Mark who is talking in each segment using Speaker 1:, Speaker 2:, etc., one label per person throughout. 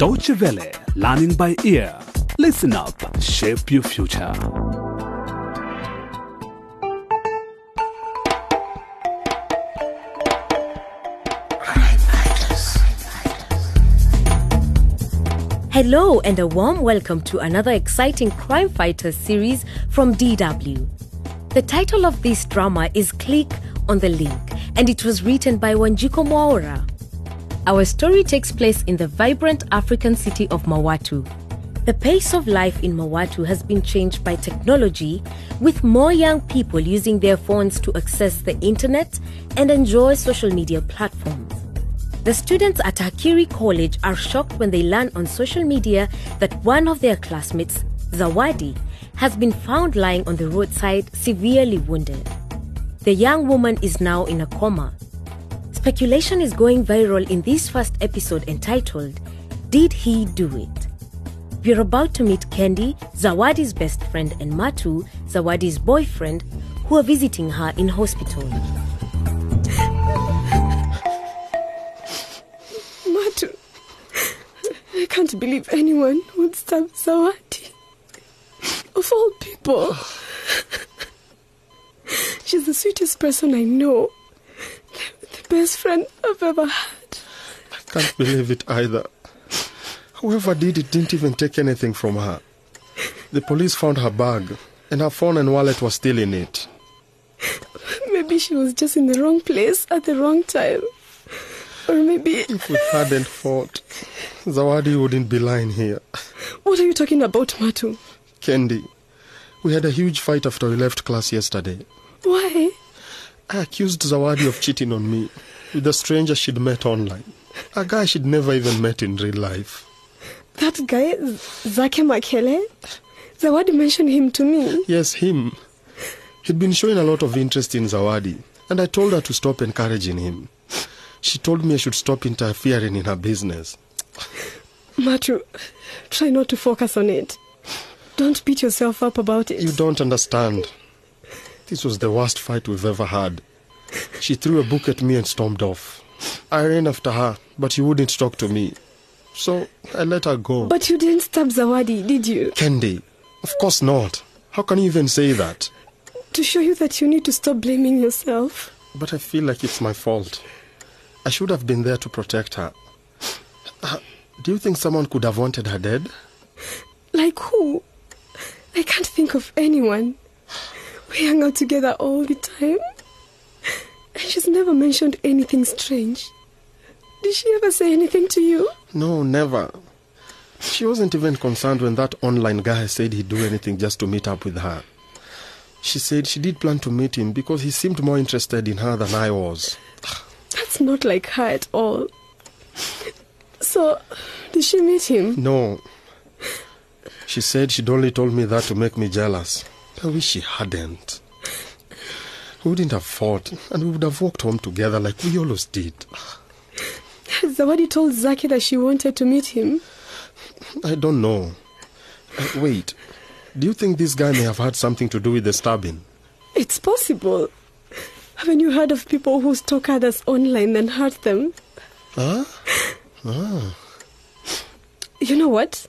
Speaker 1: Deutsche Welle, learning by ear. Listen up, shape your future.
Speaker 2: Hello, and a warm welcome to another exciting Crime Fighters series from DW. The title of this drama is Click on the Link, and it was written by Wanjiko Mwaura. Our story takes place in the vibrant African city of Mawatu. The pace of life in Mawatu has been changed by technology, with more young people using their phones to access the internet and enjoy social media platforms. The students at Hakiri College are shocked when they learn on social media that one of their classmates, Zawadi, has been found lying on the roadside severely wounded. The young woman is now in a coma. Speculation is going viral in this first episode entitled, Did He Do It? We're about to meet Kendi, Zawadi's best friend, and Matu, Zawadi's boyfriend, who are visiting her in hospital.
Speaker 3: Matu, I can't believe anyone would stab Zawadi. Of all people. She's the sweetest person I know. Best friend I've ever had.
Speaker 4: I can't believe it either. Whoever did it didn't even take anything from her. The police found her bag, and her phone and wallet was still in it.
Speaker 3: Maybe she was just in the wrong place at the wrong time. Or maybe.
Speaker 4: If we hadn't fought, Zawadi wouldn't be lying here.
Speaker 3: What are you talking about, Matu?
Speaker 4: Kendi, we had a huge fight after we left class yesterday.
Speaker 3: Why?
Speaker 4: I accused Zawadi of cheating on me with a stranger she'd met online. A guy she'd never even met in real life.
Speaker 3: That guy, Zake Makele? Zawadi mentioned him to me.
Speaker 4: Yes, him. He'd been showing a lot of interest in Zawadi, and I told her to stop encouraging him. She told me I should stop interfering in her business.
Speaker 3: Matu, try not to focus on it. Don't beat yourself up about it.
Speaker 4: You don't understand. This was the worst fight we've ever had. She threw a book at me and stormed off. I ran after her, but she wouldn't talk to me. So I let her go.
Speaker 3: But you didn't stab Zawadi, did you?
Speaker 4: Kendi, of course not. How can you even say that?
Speaker 3: To show you that you need to stop blaming yourself.
Speaker 4: But I feel like it's my fault. I should have been there to protect her. Uh, do you think someone could have wanted her dead?
Speaker 3: Like who? I can't think of anyone. We hang out together all the time. And she's never mentioned anything strange. Did she ever say anything to you?
Speaker 4: No, never. She wasn't even concerned when that online guy said he'd do anything just to meet up with her. She said she did plan to meet him because he seemed more interested in her than I was.
Speaker 3: That's not like her at all. So, did she meet him?
Speaker 4: No. She said she'd only told me that to make me jealous. I wish she hadn't. We wouldn't have fought, and we would have walked home together like we always did.
Speaker 3: Zawadi told Zaki that she wanted to meet him.
Speaker 4: I don't know. Uh, wait, do you think this guy may have had something to do with the stabbing?
Speaker 3: It's possible. Haven't you heard of people who stalk others online and hurt them?
Speaker 4: Huh? Ah.
Speaker 3: You know what?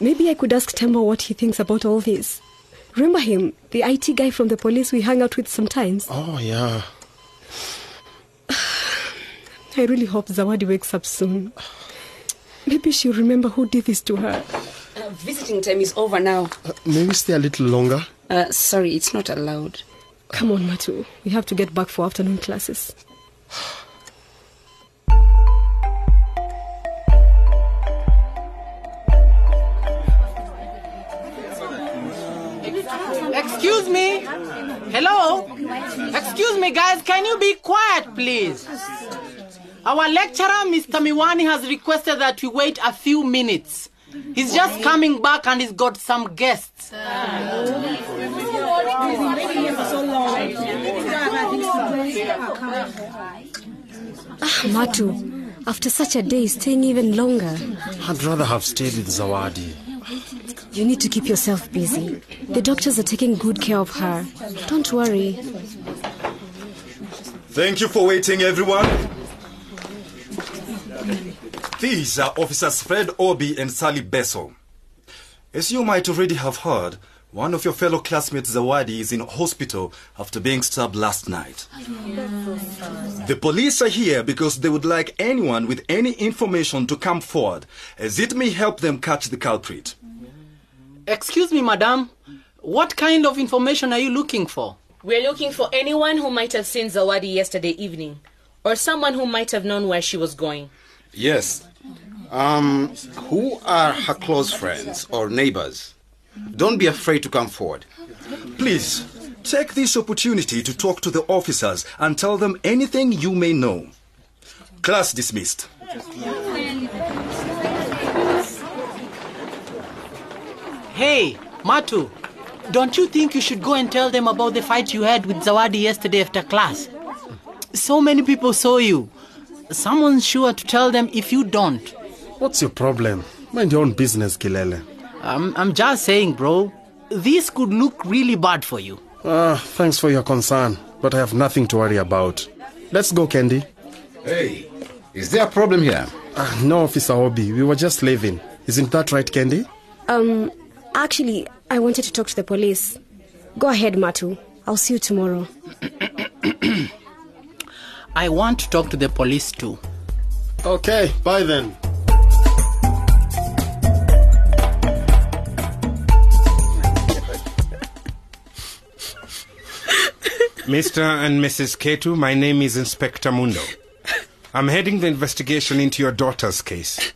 Speaker 3: Maybe I could ask Tembo what he thinks about all this. Remember him, the IT guy from the police we hang out with sometimes?
Speaker 4: Oh, yeah.
Speaker 3: I really hope Zawadi wakes up soon. Maybe she'll remember who did this to her.
Speaker 5: Uh, visiting time is over now.
Speaker 4: Uh, may we stay a little longer?
Speaker 5: Uh, sorry, it's not allowed.
Speaker 3: Come on, Matu. We have to get back for afternoon classes.
Speaker 6: Excuse me. Hello. Excuse me, guys. Can you be quiet, please? Our lecturer, Mr. Miwani, has requested that we wait a few minutes. He's just coming back and he's got some guests.
Speaker 2: Ah, Matu, after such a day, staying even longer.
Speaker 4: I'd rather have stayed with Zawadi.
Speaker 2: You need to keep yourself busy. The doctors are taking good care of her. Don't worry.
Speaker 7: Thank you for waiting, everyone. These are Officers Fred Obi and Sally Bessel. As you might already have heard, one of your fellow classmates, Zawadi, is in hospital after being stabbed last night. The police are here because they would like anyone with any information to come forward, as it may help them catch the culprit.
Speaker 6: Excuse me, madam. What kind of information are you looking for?
Speaker 2: We're looking for anyone who might have seen Zawadi yesterday evening, or someone who might have known where she was going.
Speaker 8: Yes. Um, who are her close friends or neighbors? Don't be afraid to come forward.
Speaker 7: Please, take this opportunity to talk to the officers and tell them anything you may know. Class dismissed.
Speaker 6: Hey, Matu, don't you think you should go and tell them about the fight you had with Zawadi yesterday after class? So many people saw you. Someone's sure to tell them if you don't.
Speaker 4: What's your problem? Mind your own business, Kilele.
Speaker 6: I'm, I'm just saying, bro. This could look really bad for you.
Speaker 4: Ah, thanks for your concern, but I have nothing to worry about. Let's go, Kendi.
Speaker 8: Hey, is there a problem here?
Speaker 4: Ah, no, Officer Obi. We were just leaving. Isn't that right, Kendi?
Speaker 3: Um, actually, I wanted to talk to the police. Go ahead, Matu. I'll see you tomorrow.
Speaker 6: I want to talk to the police too.
Speaker 4: Okay, bye then.
Speaker 9: Mr. and Mrs. Ketu, my name is Inspector Mundo. I'm heading the investigation into your daughter's case.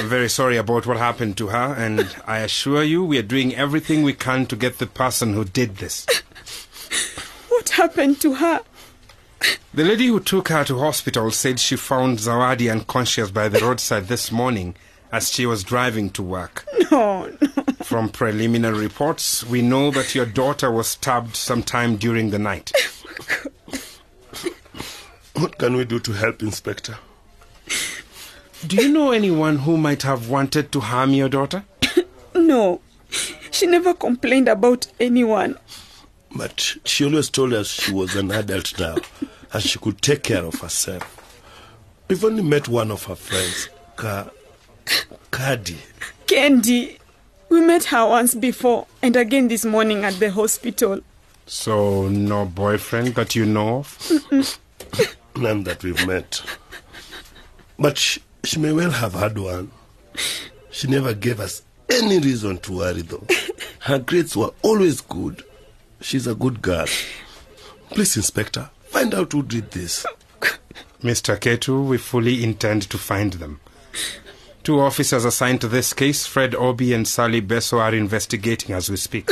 Speaker 9: I'm very sorry about what happened to her, and I assure you we are doing everything we can to get the person who did this.
Speaker 3: What happened to her?
Speaker 9: The lady who took her to hospital said she found Zawadi unconscious by the roadside this morning as she was driving to work.
Speaker 3: No, no.
Speaker 9: From preliminary reports, we know that your daughter was stabbed sometime during the night.
Speaker 10: Oh what can we do to help, Inspector?
Speaker 9: Do you know anyone who might have wanted to harm your daughter?
Speaker 11: No, she never complained about anyone.
Speaker 10: But she always told us she was an adult now and she could take care of herself. We've only met one of her friends, Ka- Kadi.
Speaker 11: Kendi. We met her once before and again this morning at the hospital.
Speaker 9: So, no boyfriend that you know of?
Speaker 10: None that we've met. But she, she may well have had one. She never gave us any reason to worry, though. Her grades were always good. She's a good girl. Please, Inspector, find out who did this.
Speaker 9: Mr. Ketu, we fully intend to find them. Two officers assigned to this case, Fred Obi and Sally Besso, are investigating as we speak.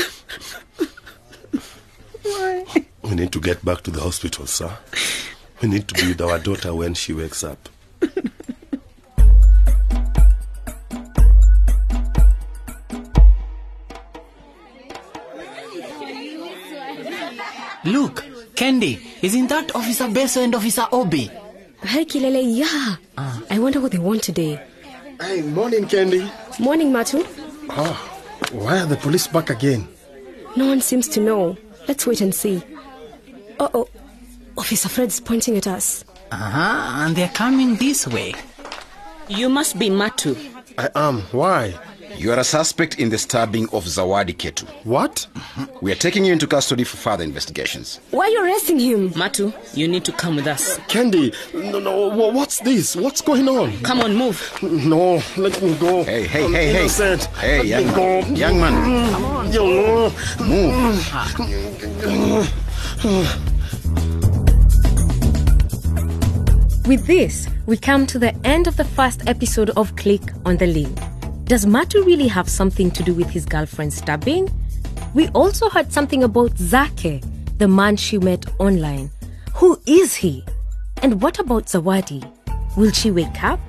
Speaker 11: Why?
Speaker 10: We need to get back to the hospital, sir. We need to be with our daughter when she wakes up.
Speaker 6: Kendi, isn't that Officer Beso and Officer Obi?
Speaker 3: Hey, Kilele, yeah. I wonder what they want today.
Speaker 4: Hey, morning, Kendi.
Speaker 3: Morning, Matu.
Speaker 4: Oh, why are the police back again?
Speaker 3: No one seems to know. Let's wait and see. Uh oh. Officer Fred's pointing at us.
Speaker 6: Uh huh, and they're coming this way.
Speaker 5: You must be Matu.
Speaker 4: I am. Why?
Speaker 8: You are a suspect in the stabbing of Zawadi Ketu.
Speaker 4: What? Mm-hmm.
Speaker 8: We are taking you into custody for further investigations.
Speaker 3: Why are you arresting him?
Speaker 5: Matu, you need to come with us.
Speaker 4: Kendi, no, no, what's this? What's going on?
Speaker 5: Come on, move.
Speaker 4: No, let me go.
Speaker 8: Hey, hey,
Speaker 4: I'm
Speaker 8: hey, hey.
Speaker 4: innocent.
Speaker 8: Hey,
Speaker 4: Let
Speaker 8: young
Speaker 4: me
Speaker 8: man.
Speaker 4: go.
Speaker 8: Young man. Mm. Come
Speaker 4: on. Yo.
Speaker 8: Move.
Speaker 2: With this, we come to the end of the first episode of Click on the Link. Does Matu really have something to do with his girlfriend stabbing? We also heard something about Zake, the man she met online. Who is he? And what about Zawadi? Will she wake up?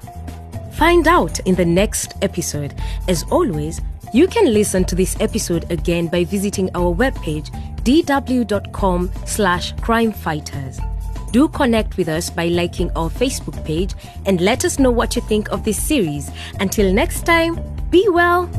Speaker 2: Find out in the next episode. As always, you can listen to this episode again by visiting our webpage dw.com slash crime fighters. Do connect with us by liking our Facebook page and let us know what you think of this series. Until next time, be well.